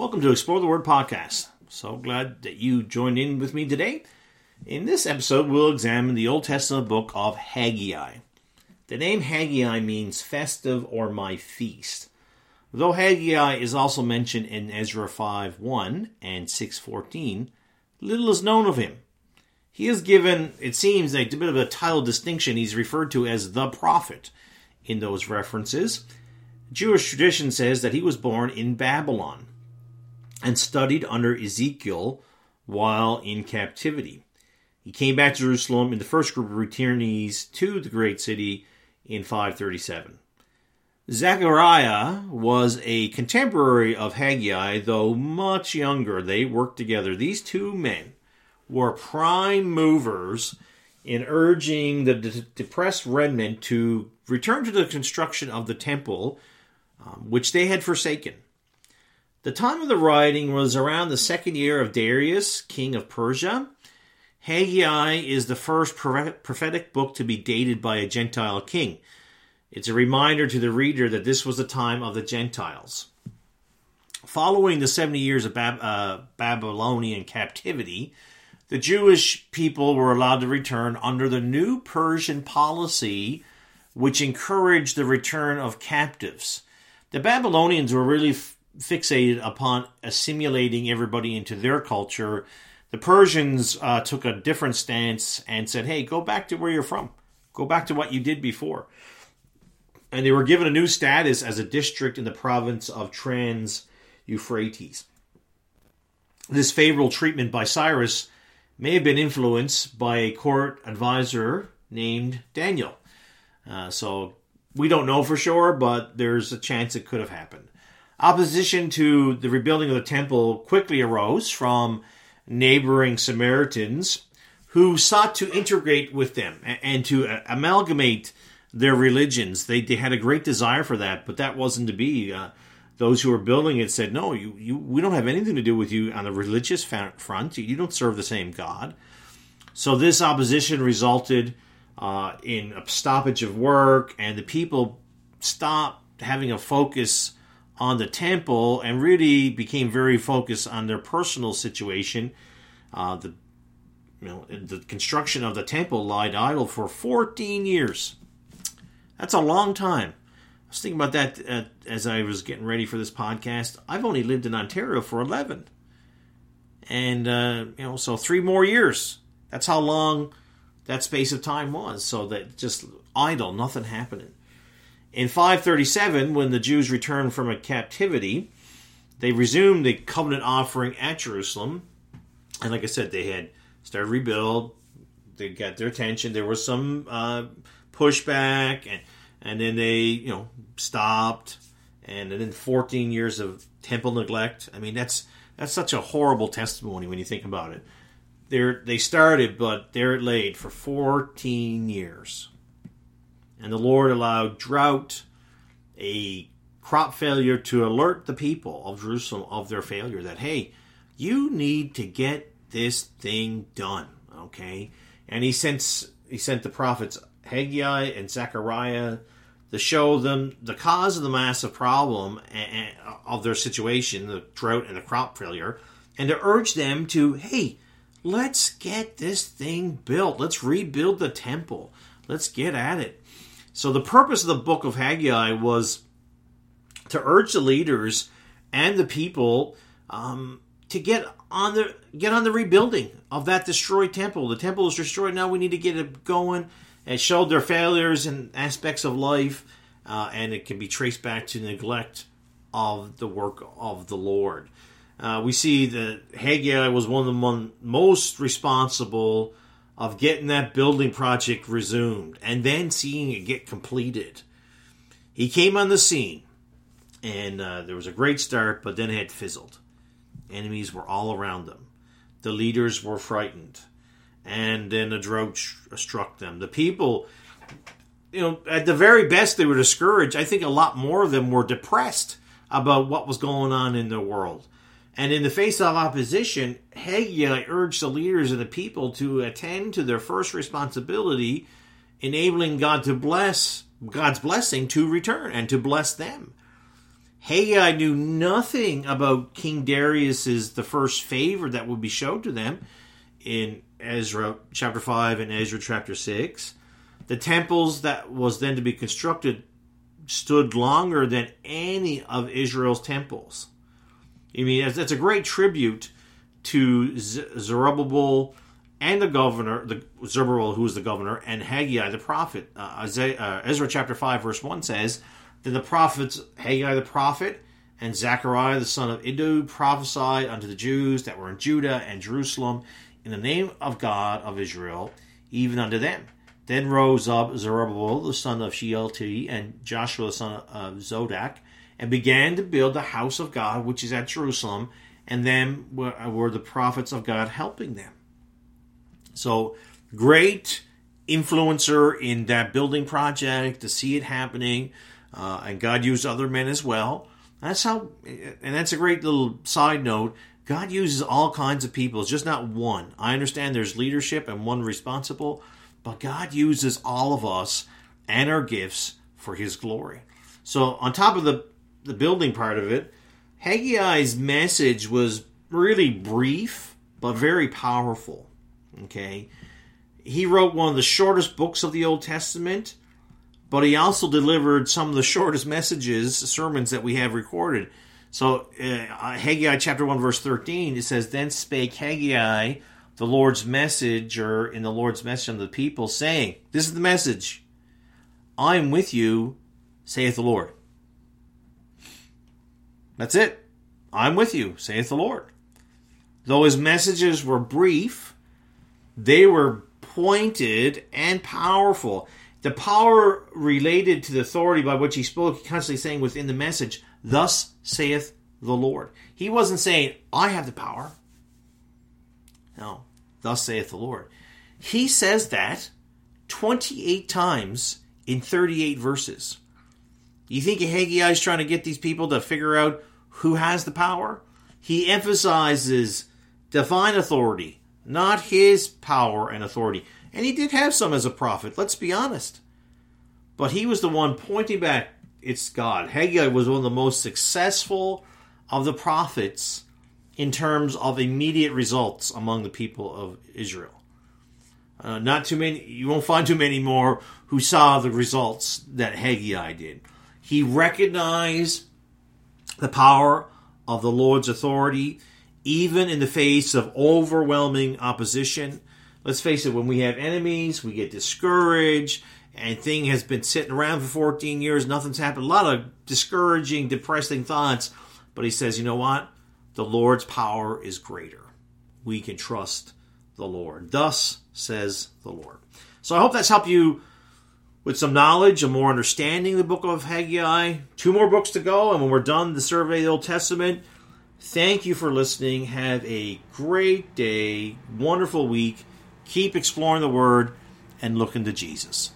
Welcome to Explore the Word podcast. So glad that you joined in with me today. In this episode, we'll examine the Old Testament book of Haggai. The name Haggai means festive or my feast. Though Haggai is also mentioned in Ezra 5 1 and 6.14, little is known of him. He is given, it seems, a bit of a title distinction. He's referred to as the prophet in those references. Jewish tradition says that he was born in Babylon and studied under Ezekiel while in captivity. He came back to Jerusalem in the first group of returnees to the great city in 537. Zechariah was a contemporary of Haggai, though much younger. They worked together. These two men were prime movers in urging the de- depressed remnant to return to the construction of the temple, um, which they had forsaken. The time of the writing was around the second year of Darius, king of Persia. Haggai is the first prophetic book to be dated by a Gentile king. It's a reminder to the reader that this was the time of the Gentiles. Following the 70 years of Bab- uh, Babylonian captivity, the Jewish people were allowed to return under the new Persian policy, which encouraged the return of captives. The Babylonians were really fixated upon assimilating everybody into their culture. The Persians uh, took a different stance and said, hey, go back to where you're from. Go back to what you did before. And they were given a new status as a district in the province of Trans Euphrates. This favorable treatment by Cyrus may have been influenced by a court advisor named Daniel. Uh, so we don't know for sure, but there's a chance it could have happened. Opposition to the rebuilding of the temple quickly arose from neighboring Samaritans who sought to integrate with them and to amalgamate their religions. They, they had a great desire for that, but that wasn't to be. Uh, those who were building it said, "No, you, you, we don't have anything to do with you on the religious front. You don't serve the same God." So this opposition resulted uh, in a stoppage of work, and the people stopped having a focus on the temple and really became very focused on their personal situation. Uh, the you know the construction of the temple lied idle for 14 years. That's a long time. I was thinking about that uh, as I was getting ready for this podcast. I've only lived in Ontario for 11, and uh, you know, so three more years. That's how long that space of time was. So that just idle, nothing happening. In 537, when the Jews returned from a captivity, they resumed the covenant offering at Jerusalem. And like I said, they had started to rebuild. They got their attention. There was some uh, pushback, and and then they you know stopped. And then 14 years of temple neglect. I mean, that's that's such a horrible testimony when you think about it. They they started, but they're laid for 14 years. And the Lord allowed drought, a crop failure to alert the people of Jerusalem of their failure that, hey, you need to get this thing done. Okay? And he sent he sent the prophets Haggai and Zechariah to show them the cause of the massive problem of their situation, the drought and the crop failure, and to urge them to, hey, let's get this thing built. Let's rebuild the temple. Let's get at it. So the purpose of the book of Haggai was to urge the leaders and the people um, to get on the get on the rebuilding of that destroyed temple. The temple is destroyed now. We need to get it going. It showed their failures and aspects of life, uh, and it can be traced back to neglect of the work of the Lord. Uh, we see that Haggai was one of the most responsible of getting that building project resumed and then seeing it get completed. He came on the scene, and uh, there was a great start, but then it had fizzled. Enemies were all around them. The leaders were frightened, and then a drought struck them. The people, you know, at the very best, they were discouraged. I think a lot more of them were depressed about what was going on in the world. And in the face of opposition, Haggai urged the leaders of the people to attend to their first responsibility, enabling God to bless God's blessing to return and to bless them. Haggai knew nothing about King Darius's the first favor that would be shown to them in Ezra chapter 5 and Ezra chapter 6. The temples that was then to be constructed stood longer than any of Israel's temples. I mean, that's a great tribute to Zerubbabel and the governor, the Zerubbabel, who was the governor, and Haggai the prophet. Uh, Isaiah, uh, Ezra chapter 5, verse 1 says, Then the prophets, Haggai the prophet, and Zechariah the son of Iddo prophesied unto the Jews that were in Judah and Jerusalem in the name of God of Israel, even unto them. Then rose up Zerubbabel the son of Shealtiel and Joshua the son of Zodak, and began to build the house of God which is at Jerusalem, and then were, were the prophets of God helping them. So great influencer in that building project to see it happening, uh, and God used other men as well. That's how, and that's a great little side note. God uses all kinds of people. It's just not one. I understand there's leadership and one responsible, but God uses all of us and our gifts for His glory. So, on top of the, the building part of it, Haggai's message was really brief, but very powerful. Okay? He wrote one of the shortest books of the Old Testament, but he also delivered some of the shortest messages, sermons that we have recorded. So, uh, Haggai chapter 1, verse 13, it says, Then spake Haggai, the Lord's messenger, in the Lord's message unto the people, saying, This is the message I am with you, saith the Lord. That's it. I'm with you, saith the Lord. Though his messages were brief, they were pointed and powerful. The power related to the authority by which he spoke, constantly saying within the message, Thus saith the Lord. He wasn't saying, I have the power. No, thus saith the Lord. He says that 28 times in 38 verses. You think Haggai is trying to get these people to figure out who has the power? He emphasizes divine authority, not his power and authority. And he did have some as a prophet, let's be honest. But he was the one pointing back it's God. Haggai was one of the most successful of the prophets in terms of immediate results among the people of Israel. Uh, not too many, you won't find too many more who saw the results that Haggai did. He recognized the power of the Lord's authority, even in the face of overwhelming opposition. Let's face it, when we have enemies, we get discouraged and thing has been sitting around for 14 years, nothing's happened. A lot of discouraging, depressing thoughts. But he says, you know what? The Lord's power is greater. We can trust the Lord. Thus says the Lord. So I hope that's helped you with some knowledge and more understanding of the book of Haggai. Two more books to go, and when we're done the survey of the Old Testament, thank you for listening. Have a great day, wonderful week. Keep exploring the Word and looking to Jesus.